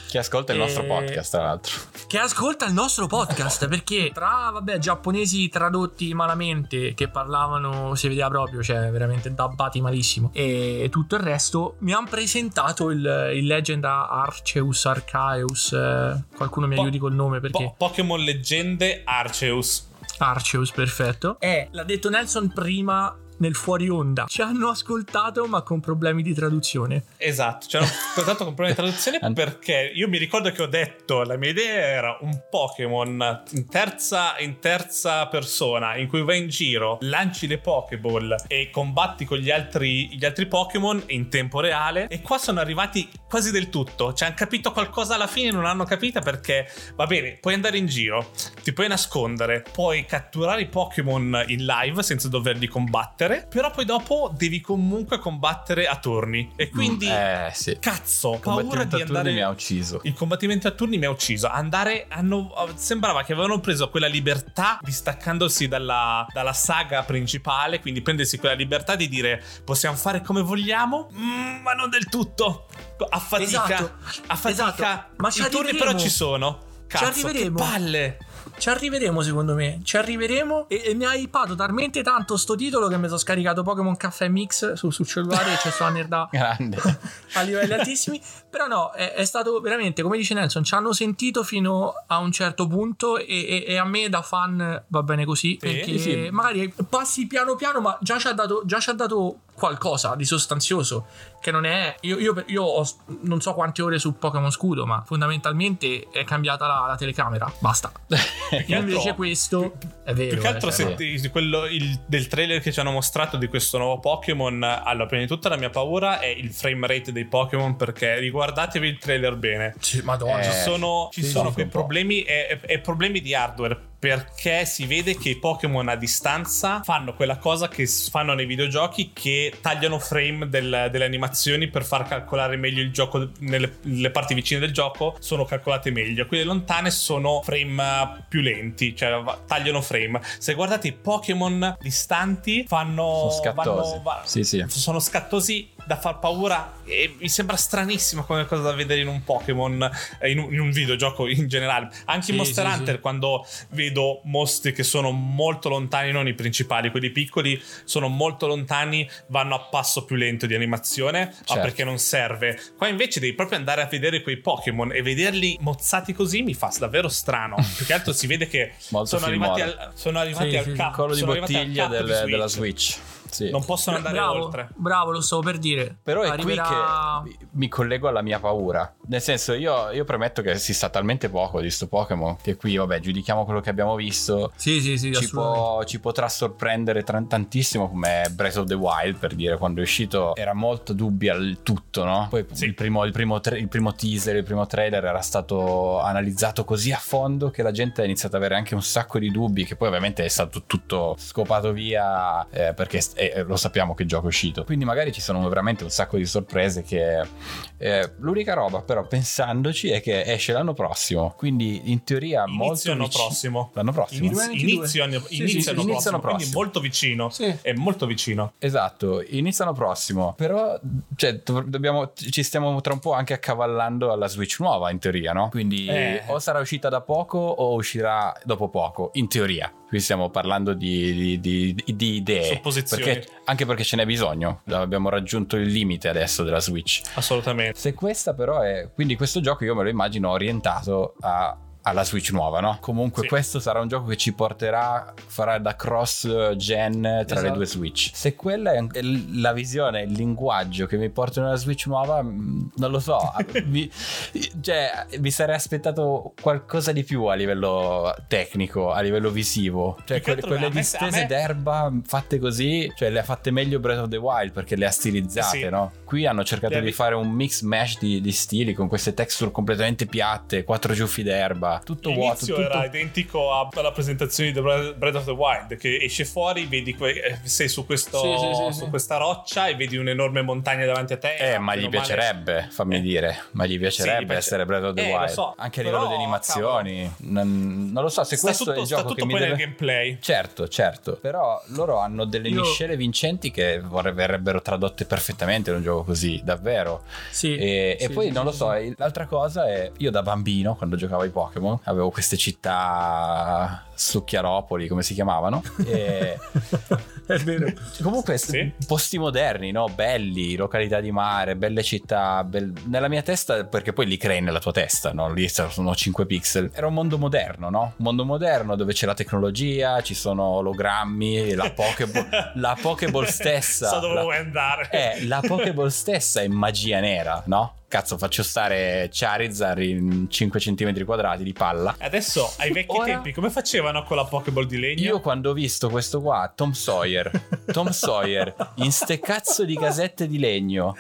Chi ascolta il nostro Eh, podcast, tra l'altro. Che ascolta il nostro podcast [laughs] perché tra vabbè, giapponesi tradotti malamente che parlavano, si vedeva proprio, cioè veramente dabbati malissimo, e tutto il resto mi hanno presentato il, il Legend Arceus Arceus. eh, qualcuno mi Po- aiuti col nome perché. Po- Pokémon Leggende Arceus Arceus, perfetto. E l'ha detto Nelson prima nel fuori onda. Ci hanno ascoltato, ma con problemi di traduzione. Esatto, c'era [laughs] contato con problemi di traduzione perché io mi ricordo che ho detto la mia idea era un Pokémon in terza, in terza persona in cui vai in giro, lanci le Pokéball e combatti con gli altri, gli altri Pokémon in tempo reale e qua sono arrivati quasi del tutto, cioè hanno capito qualcosa alla fine non hanno capita perché va bene, puoi andare in giro, ti puoi nascondere, puoi catturare i Pokémon in live senza doverli combattere combattere, però poi dopo devi comunque combattere a turni. E quindi, Eh, sì. cazzo, Il paura combattimento di a turni andare... mi ha ucciso. Il combattimento a turni mi ha ucciso. Andare. Hanno, sembrava che avevano preso quella libertà distaccandosi dalla, dalla saga principale. Quindi prendersi quella libertà di dire possiamo fare come vogliamo, mm, ma non del tutto. A fatica. Esatto, A fatica. esatto. Ma ci I turni però ci sono. Cazzo, che arriveremo. palle. Ci arriveremo secondo me, ci arriveremo e, e mi ha hypato talmente tanto sto titolo che mi sono scaricato Pokémon Caffè Mix su, sul cellulare e c'è sto nerda [laughs] Grande. [laughs] a livelli altissimi. Però no, è, è stato veramente, come dice Nelson, ci hanno sentito fino a un certo punto e, e- e a me da fan va bene così. perché sì. magari passi piano piano, ma già ci ha dato, già ci ha dato qualcosa di sostanzioso. Che non è. Io, io, io ho non so quante ore su Pokémon Scudo, ma fondamentalmente è cambiata la, la telecamera. Basta. [laughs] Io invece questo è vero. Più che eh, altro cioè, se quello, il- del trailer che ci hanno mostrato di questo nuovo Pokémon. Allora, prima di tutto la mia paura è il frame rate dei Pokémon. Perché riguardatevi il trailer bene. sì, Madonna. Ci Eh, sono, ci sì, sono quei problemi e problemi di hardware. Perché si vede che i Pokémon a distanza fanno quella cosa che fanno nei videogiochi che tagliano frame del- delle animazioni per far calcolare meglio il gioco. Nelle le parti vicine del gioco sono calcolate meglio. Quelle lontane sono frame eh, più lenti, cioè tagliano frame. Se guardate i Pokémon distanti, fanno. Sono scattosi. vanno- va- Sì, sì. sono scattosi da far paura e mi sembra stranissima come cosa da vedere in un Pokémon eh, in un, in un videogioco in generale anche Sì, in Monster sì, Hunter sì. quando vedo mostri che sono molto lontani non i principali quelli piccoli sono molto lontani vanno a passo più lento di animazione ma Certo. perché non serve qua invece devi proprio andare a vedere quei Pokémon e vederli mozzati così mi fa davvero strano [laughs] più che altro si vede che sono arrivati, al, sono arrivati al di sono arrivati al bottiglia cap di del- della Switch. Sì. non possono andare bravo, oltre bravo, lo stavo per dire. Però è Arriverà- qui che mi collego alla mia paura. Nel senso, io, io premetto che si sa talmente poco di sto Pokémon che qui, vabbè, giudichiamo quello che abbiamo visto. Sì, sì, sì, Ci, può- ci potrà sorprendere tran- tantissimo come Breath of the Wild per dire quando è uscito era molto dubbia il tutto no? poi Sì. il, primo, il, primo tra- il primo teaser il primo trailer era stato analizzato così a fondo che la gente ha iniziato ad avere anche un sacco di dubbi che poi ovviamente è stato tutto scopato via eh, perché eh, lo sappiamo che gioco è uscito quindi magari ci sono veramente un sacco di sorprese che eh, l'unica roba però pensandoci è che esce l'anno prossimo quindi in teoria molto Inizio anno vicino- prossimo. l'anno prossimo Iniz- 2022. inizio anno, Sì, inizio sì, anno inizio prossimo, anno quindi prossimo. molto vicino. Sì. È molto vicino. Esatto, iniziano prossimo. Però cioè, dobbiamo, ci stiamo tra un po' anche accavallando alla Switch nuova, in teoria, no? Quindi Eh. o sarà uscita da poco o uscirà dopo poco, in teoria. Qui stiamo parlando di, di- di- di idee. Supposizioni. Perché- anche perché ce n'è bisogno. Abbiamo raggiunto il limite adesso della Switch. Assolutamente. Se questa però è... Quindi questo gioco io me lo immagino orientato a- alla Switch nuova, no? Comunque Sì. questo sarà un gioco che ci porterà, farà da cross gen tra le Esatto. due Switch. Se quella è la visione, il linguaggio che mi porta nella Switch nuova, mh, non lo so. [laughs] mi, cioè, mi sarei aspettato qualcosa di più a livello tecnico, a livello visivo. Cioè, che quelle, distese me- d'erba fatte così, cioè le ha fatte meglio Breath of the Wild perché le ha stilizzate, Sì. no? Qui hanno cercato Le ha di fare un mix mash di, di stili con queste texture completamente piatte, quattro giuffi d'erba, tutto vuoto. L'inizio Tutto... era identico a- alla presentazione di Breath of the Wild che esce fuori, vedi que- eh, sei su, questo, Sì, sì, sì, su sì. questa roccia e vedi un'enorme montagna davanti a te. Eh, ma gli o male- piacerebbe, fammi Eh. dire, ma gli piacerebbe piace- essere Breath of the Eh, lo Wild. so, Anche a però, livello di animazioni. Non, non lo so se Sta questo tutto, è il gioco che mi poi deve... nel gameplay. Certo, certo, però loro hanno delle Io- miscele vincenti che verrebbero tradotte perfettamente in un gioco così, davvero. Sì. E, e poi sì, non sì, lo so, sì. l'altra cosa è, io da bambino, quando giocavo ai Pokémon, avevo queste città succhiaropoli, come si chiamavano, [laughs] e è vero. comunque Sì. posti moderni, no? belli, località di mare, belle città, bel- nella mia testa, perché poi li crei nella tua testa, no? lì sono 5 pixel, era un mondo moderno, no? Un mondo moderno dove c'è la tecnologia, ci sono ologrammi, la Pokéball, [laughs] la Pokéball stessa. so dove la- vuoi andare. eh, la Pokéball stessa è magia nera, no? Cazzo, faccio stare Charizard in 5 cm quadrati di palla. Adesso, ai vecchi Ora- tempi, come facevano con la Pokéball di legno? Io quando ho visto questo qua, Tom Sawyer, Tom [laughs] Sawyer, in ste cazzo di casette di legno,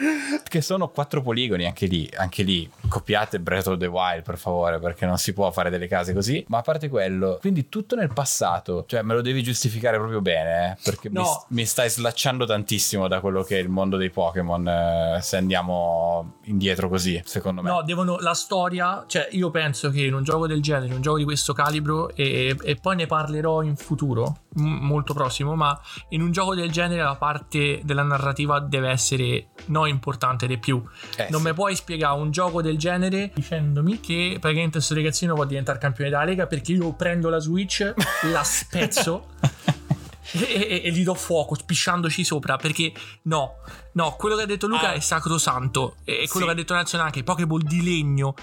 che sono quattro poligoni anche lì, anche lì, copiate Breath of the Wild per favore perché non si può fare delle case così ma a parte quello quindi tutto nel passato cioè me lo devi giustificare proprio bene eh, perché No. mi, mi stai slacciando tantissimo da quello che è il mondo dei Pokémon eh, se andiamo indietro così secondo me No, devono la storia, cioè io penso che in un gioco del genere, in un gioco di questo calibro e, e poi ne parlerò in futuro, m- molto prossimo, ma in un gioco del genere la parte della narrativa deve essere no importante di più. Eh, non sì. mi puoi spiegare un gioco del genere dicendomi che praticamente questo ragazzino può diventare campione della Lega perché io prendo la Switch, la spezzo [laughs] e, e- e gli do fuoco spisciandoci sopra perché no, no, quello che ha detto Luca Ah. è sacrosanto e quello Sì. che ha detto Nelson anche, Pokéball di legno,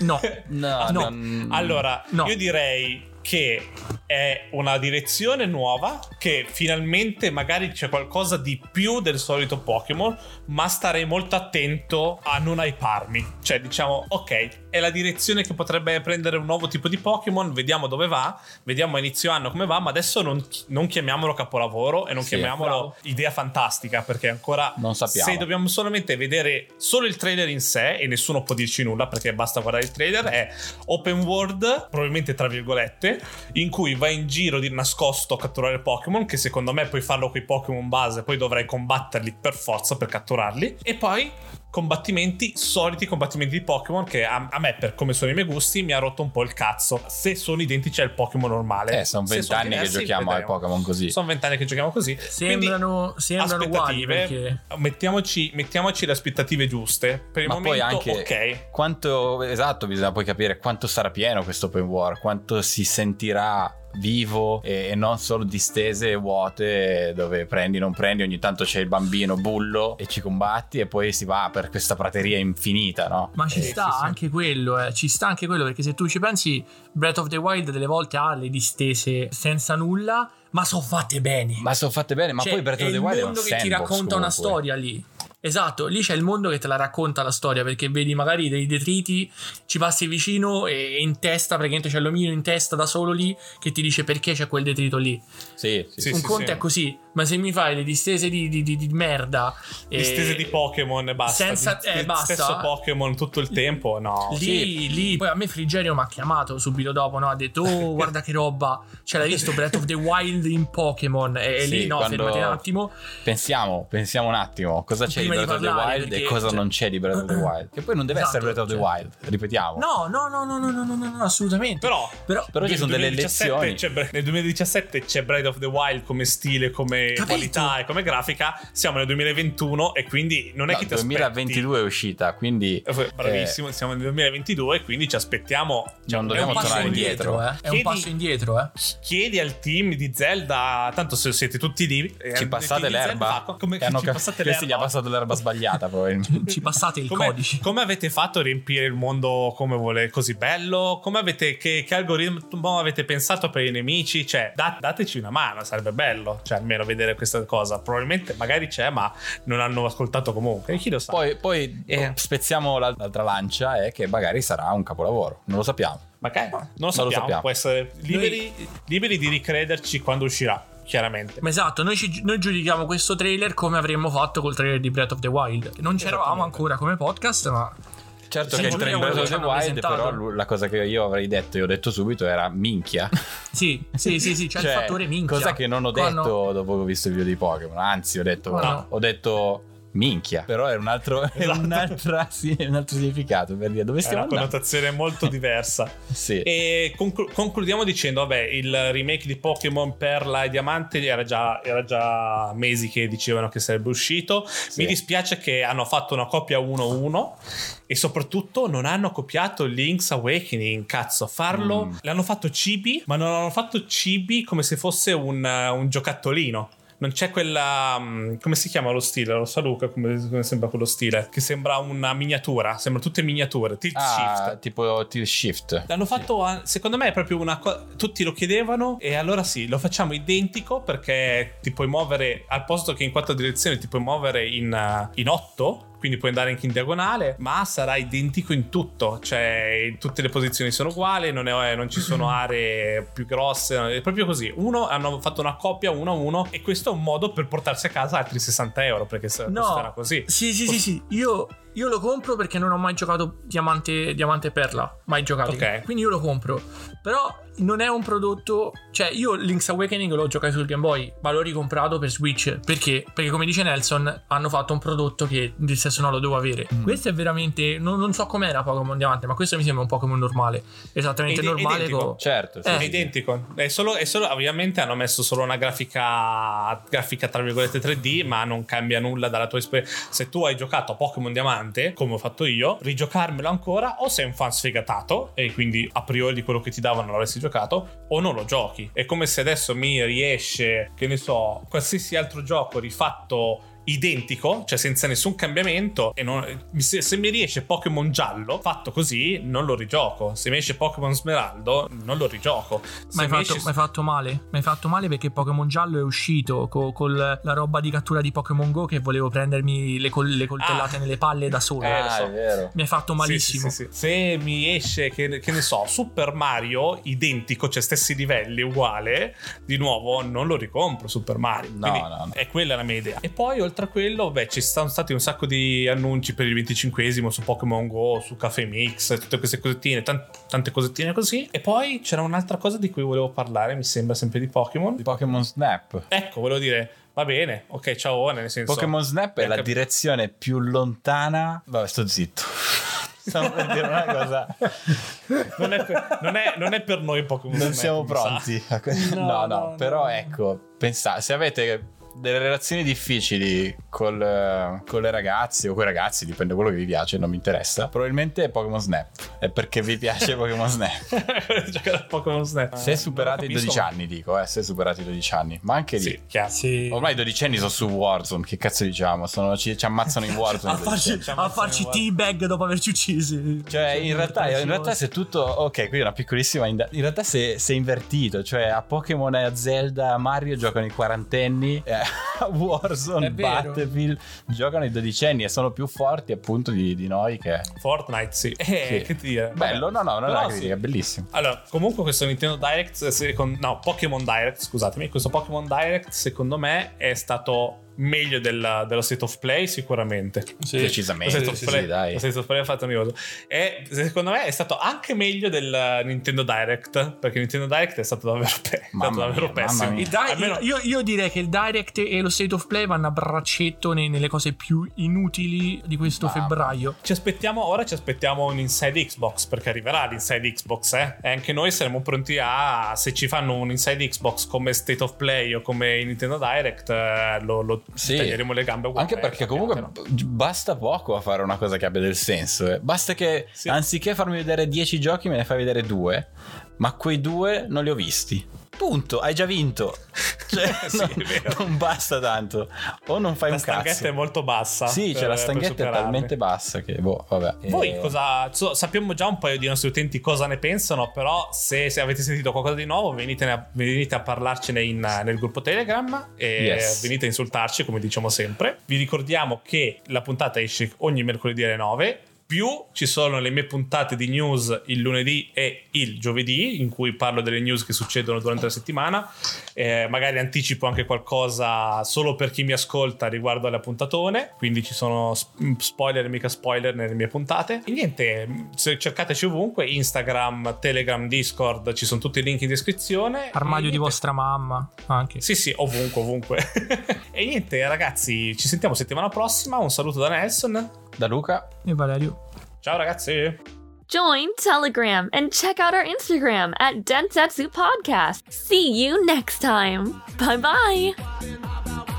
no. [laughs] no, No. non- Allora, No. io direi che è una direzione nuova, che finalmente magari c'è qualcosa di più del solito Pokémon, ma starei molto attento a non hyparmi. Cioè, diciamo, ok, è la direzione che potrebbe prendere un nuovo tipo di Pokémon, vediamo dove va, vediamo a inizio anno come va, ma adesso non, non chiamiamolo capolavoro e non Sì, chiamiamolo bravo. idea fantastica, perché ancora Non sappiamo. se dobbiamo solamente vedere solo il trailer in sé e nessuno può dirci nulla perché basta guardare il trailer è open world probabilmente tra virgolette in cui vai in giro di nascosto a catturare Pokémon che secondo me puoi farlo con i Pokémon base poi dovrai combatterli per forza per catturarli. E poi combattimenti soliti combattimenti di Pokémon che a, a me per come sono i miei gusti mi ha rotto un po' il cazzo se sono identici al Pokémon normale eh sono vent'anni che giochiamo ai vedremo. Pokémon così sono vent'anni che giochiamo così Sembrano, sembrano uguali aspettative, perché mettiamoci, mettiamoci le aspettative giuste. Per il ma momento, poi anche ok. quanto esatto bisogna poi capire quanto sarà pieno questo open world quanto si sentirà vivo e, e non solo distese vuote dove prendi non prendi ogni tanto c'è il bambino bullo e ci combatti e poi si va per questa prateria infinita no? Ma ci Sì, sta sì, sì. anche quello, eh. ci sta anche quello perché se tu ci pensi, Breath of the Wild delle volte ha le distese senza nulla, ma sono fatte bene. ma sono fatte bene ma Cioè, poi Breath of the il Wild è un mondo che ti racconta una comunque. storia lì. Esatto, lì c'è il mondo che te la racconta la storia perché vedi magari dei detriti, ci passi vicino e in testa, praticamente c'è l'omino in testa da solo lì che ti dice perché c'è quel detrito lì. sì, sì, Sì, Un conto è così, ma se mi fai le distese di, di- di- di merda, Distese e- di Pokémon e basta. senza- Di- eh, di- basta. Stesso Pokémon tutto il tempo. No. Lì, lì, poi a me Frigerio mi ha chiamato subito dopo, no? Ha detto, oh, [laughs] guarda che roba, ce l'hai visto Breath of the Wild in Pokémon? E, e Sì, lì, no, fermati un attimo. pensiamo pensiamo un attimo cosa c'è Prima di di Breath of the Wild e perché- cosa cioè- non c'è di Breath of the Wild che poi non deve Esatto, essere Breath of the cioè- Wild ripetiamo No, no, no, no, no, no, no, no, no, assolutamente. Però, Però, Però ci sono delle 2017 lezioni. Bre- nel 2017 c'è Breath of the Wild come stile, come Capito. qualità e come grafica. Siamo nel 2021 e quindi non è No, che ti 2022 è uscita quindi aspetti. Eh, Bravissimo, siamo nel 2022 e quindi ci aspettiamo. cioè, Non dobbiamo tornare indietro, indietro. eh. È un Chiedi- passo indietro, eh. Chiedi al team di Zelda, tanto se siete tutti lì, eh, ci passate Zelda l'erba come E hanno ci passate questi gli ha l'erba? passato l'erba sbagliata probabilmente [laughs] Ci passate il Come, codice. come avete fatto a riempire il mondo come vuole così bello? Come avete, che, che algoritmo avete pensato per i nemici? Cioè, da- dateci una mano, sarebbe bello. Cioè, almeno vedere questa cosa. Probabilmente magari c'è, ma non hanno ascoltato comunque. Chi lo sa? poi, poi Eh. spezziamo la- l'altra lancia e che magari sarà un capolavoro non lo sappiamo magari non lo lo sappiamo. sappiamo. Può essere liberi, liberi di ricrederci quando uscirà. Chiaramente. Ma esatto, noi, ci- noi giudichiamo questo trailer come avremmo fatto col trailer di Breath of the Wild. Non c'eravamo Esattamente. ancora come podcast, ma certo Sì, che il train quello Breath of the Wild però la cosa che io avrei detto e ho detto subito era minchia [laughs] sì, sì, sì, sì, c'è il Cioè, fattore minchia. cosa che non ho Quando- detto dopo che ho visto il video di Pokémon anzi ho detto no. ho detto minchia però è un altro, è Esatto. un'altra- sì, è un altro significato per dire dove È stiamo una andando connotazione molto [laughs] diversa. sì. E conclu- concludiamo dicendo: vabbè, il remake di Pokémon Perla e Diamante era già, era già mesi che dicevano che sarebbe uscito. Mi dispiace che hanno fatto una copia 1-1 e soprattutto non hanno copiato Link's Awakening. Cazzo, farlo. Mm. L'hanno fatto cibi, ma non hanno fatto cibi come se fosse un, un giocattolino. Non c'è quella. mm, come si chiama lo stile? Lo sa Luca come, come sembra quello stile? Che sembra una miniatura. Sembra tutte miniature. Tilt ah, shift. tipo tilt shift L'hanno fatto, a- secondo me è proprio una cosa. Tutti lo chiedevano e allora sì, lo facciamo identico perché ti puoi muovere al posto che in quattro direzioni, ti puoi muovere in, in otto. Quindi puoi andare anche in diagonale, ma sarà identico in tutto. Cioè, in tutte le posizioni sono uguali, non, è- non ci sono [laughs] aree più grosse. È proprio così. Uno hanno fatto una coppia uno a uno, e questo è un modo per portarsi a casa altri 60 euro. Perché se No, costerà così. Sì, sì, sì, sì. Io io lo compro perché non ho mai giocato Diamante, Diamante e Perla. Mai giocato. Ok. Quindi io lo compro. Però non è un prodotto. Cioè, io Link's Awakening l'ho giocato sul Game Boy, ma l'ho ricomprato per Switch. Perché? Perché, come dice Nelson, hanno fatto un prodotto che nel senso no, lo devo avere. Mm. Questo è veramente. Non, non so com'era Pokémon Diamante, ma questo mi sembra un Pokémon normale. Esattamente Ide- normale. identico. co- Certo, sì, Eh. È sì. identico. È solo, è solo- ovviamente hanno messo solo una grafica, grafica tra virgolette 3D, ma non cambia nulla dalla tua esperienza. Se tu hai giocato a Pokémon Diamante, come ho fatto io, rigiocarmelo ancora, o sei un fan sfegatato, e quindi a priori di quello che ti davano l'avresti giocato, o non lo giochi. È come se adesso mi riesce, che ne so, qualsiasi altro gioco rifatto identico, cioè senza nessun cambiamento. E non- se, se mi riesce Pokémon giallo, fatto così, non lo rigioco. Se mi esce Pokémon smeraldo, non lo rigioco. Ma hai fatto, esce- fatto male? Mi hai fatto male perché Pokémon Giallo è uscito co- con la roba di cattura di Pokémon Go che volevo prendermi le, col- le coltellate Ah. nelle palle da solo. Eh, so. Ah, è vero. Mi hai fatto malissimo. Sì, sì, sì, sì. Se mi esce, che, che ne so, Super Mario identico, cioè stessi livelli, uguale, di nuovo non lo ricompro Super Mario. No, no, no. È quella la mia idea. E poi, oltre a quello, beh, ci sono stati un sacco di annunci per il 25esimo su Pokémon Go, su Cafe Mix, tutte queste cosettine, tan- tante cosettine così. E poi c'era un'altra cosa di cui volevo parlare, mi sembra sempre di Pokémon. Di Pokémon Snap. Ecco, volevo dire, va bene, ok, ciao, nel senso... Pokémon Snap è la cap- direzione più lontana. Vabbè, sto zitto. [laughs] Stavo per dire una cosa. non, è per, non è- non è per noi Pokémon Non Snap, siamo mi sa. pronti. No, no, no, però no. ecco, pensate, se avete delle relazioni difficili col, eh, con le ragazze o con i ragazzi, dipende da quello che vi piace, non mi interessa. Probabilmente è Pokémon Snap. È perché vi piace Pokémon Snap. [laughs] giocare a Pokémon Snap. Se superate i Non 12 capisco. anni, dico, eh, se superate i 12 anni. Ma anche lì. Sì. Sì. Ormai i 12 anni sono su Warzone, che cazzo diciamo? Sono- ci, ci ammazzano in Warzone. a farci, 12 anni. a farci teabag dopo averci uccisi. Cioè, in realtà, in realtà se tutto. Ok, qui è una piccolissima. inda- In realtà, se, se è invertito, cioè a Pokémon e a Zelda, a Mario giocano i quarantenni, e a Warzone, È. Battlefield giocano i dodicenni e sono più forti appunto di, di noi. Che Fortnite, sì. Eh, Sì. che dire. bello, no, no, non è Però una sì. critica, è bellissimo. Allora, comunque questo Nintendo Direct, secon- no, Pokémon Direct, scusatemi, questo Pokémon Direct secondo me è stato meglio della- dello State of Play sicuramente. Decisamente, Lo State of sì, Play, sì, dai. lo State of Play ha fatto ricordo. E secondo me è stato anche meglio del Nintendo Direct, perché Nintendo Direct è stato davvero, pe- stato davvero mia, pessimo. Di- Almeno- io, io direi che il Direct e lo State of Play vanno a braccetto ne- nelle cose più inutili di questo Mamma. febbraio. Ci aspettiamo, ora ci aspettiamo un Inside Xbox perché arriverà l'Inside Xbox, eh? E anche noi saremo pronti a, se ci fanno un Inside Xbox come State of Play o come Nintendo Direct, eh, lo, lo Sì. taglieremo le gambe uguali. Anche perché comunque b- basta poco a fare una cosa che abbia del senso. eh. Basta che Sì. anziché farmi vedere 10 giochi, me ne fai vedere due. Ma quei due non li ho visti. Punto, hai già vinto. [laughs] Cioè, Sì, vero. non basta tanto. O non fai La un stanghetta cazzo. è molto bassa. Sì, cioè la stanghetta è talmente bassa che, boh, vabbè. Voi Eh, cosa so- sappiamo già un paio di nostri utenti cosa ne pensano, però se, se avete sentito qualcosa di nuovo venite a, venite a parlarcene in, nel gruppo Telegram e Yes. venite a insultarci come diciamo sempre. Vi ricordiamo che la puntata esce ogni mercoledì alle 9. Più ci sono le mie puntate di news il lunedì e il giovedì, in cui parlo delle news che succedono durante la settimana. Eh, magari anticipo anche qualcosa solo per chi mi ascolta riguardo alla puntatone. Quindi ci sono sp- spoiler e mica spoiler nelle mie puntate. E niente, cercateci ovunque: Instagram, Telegram, Discord, ci sono tutti i link in descrizione. Armadio di vostra mamma anche. Sì, sì, ovunque, ovunque. [laughs] e niente, ragazzi, ci sentiamo settimana prossima. Un saluto da Nelson. Da Luca. E Valerio. Ciao ragazzi. Join Telegram and check out our Instagram at Densetsu Podcast. See you next time. Bye bye.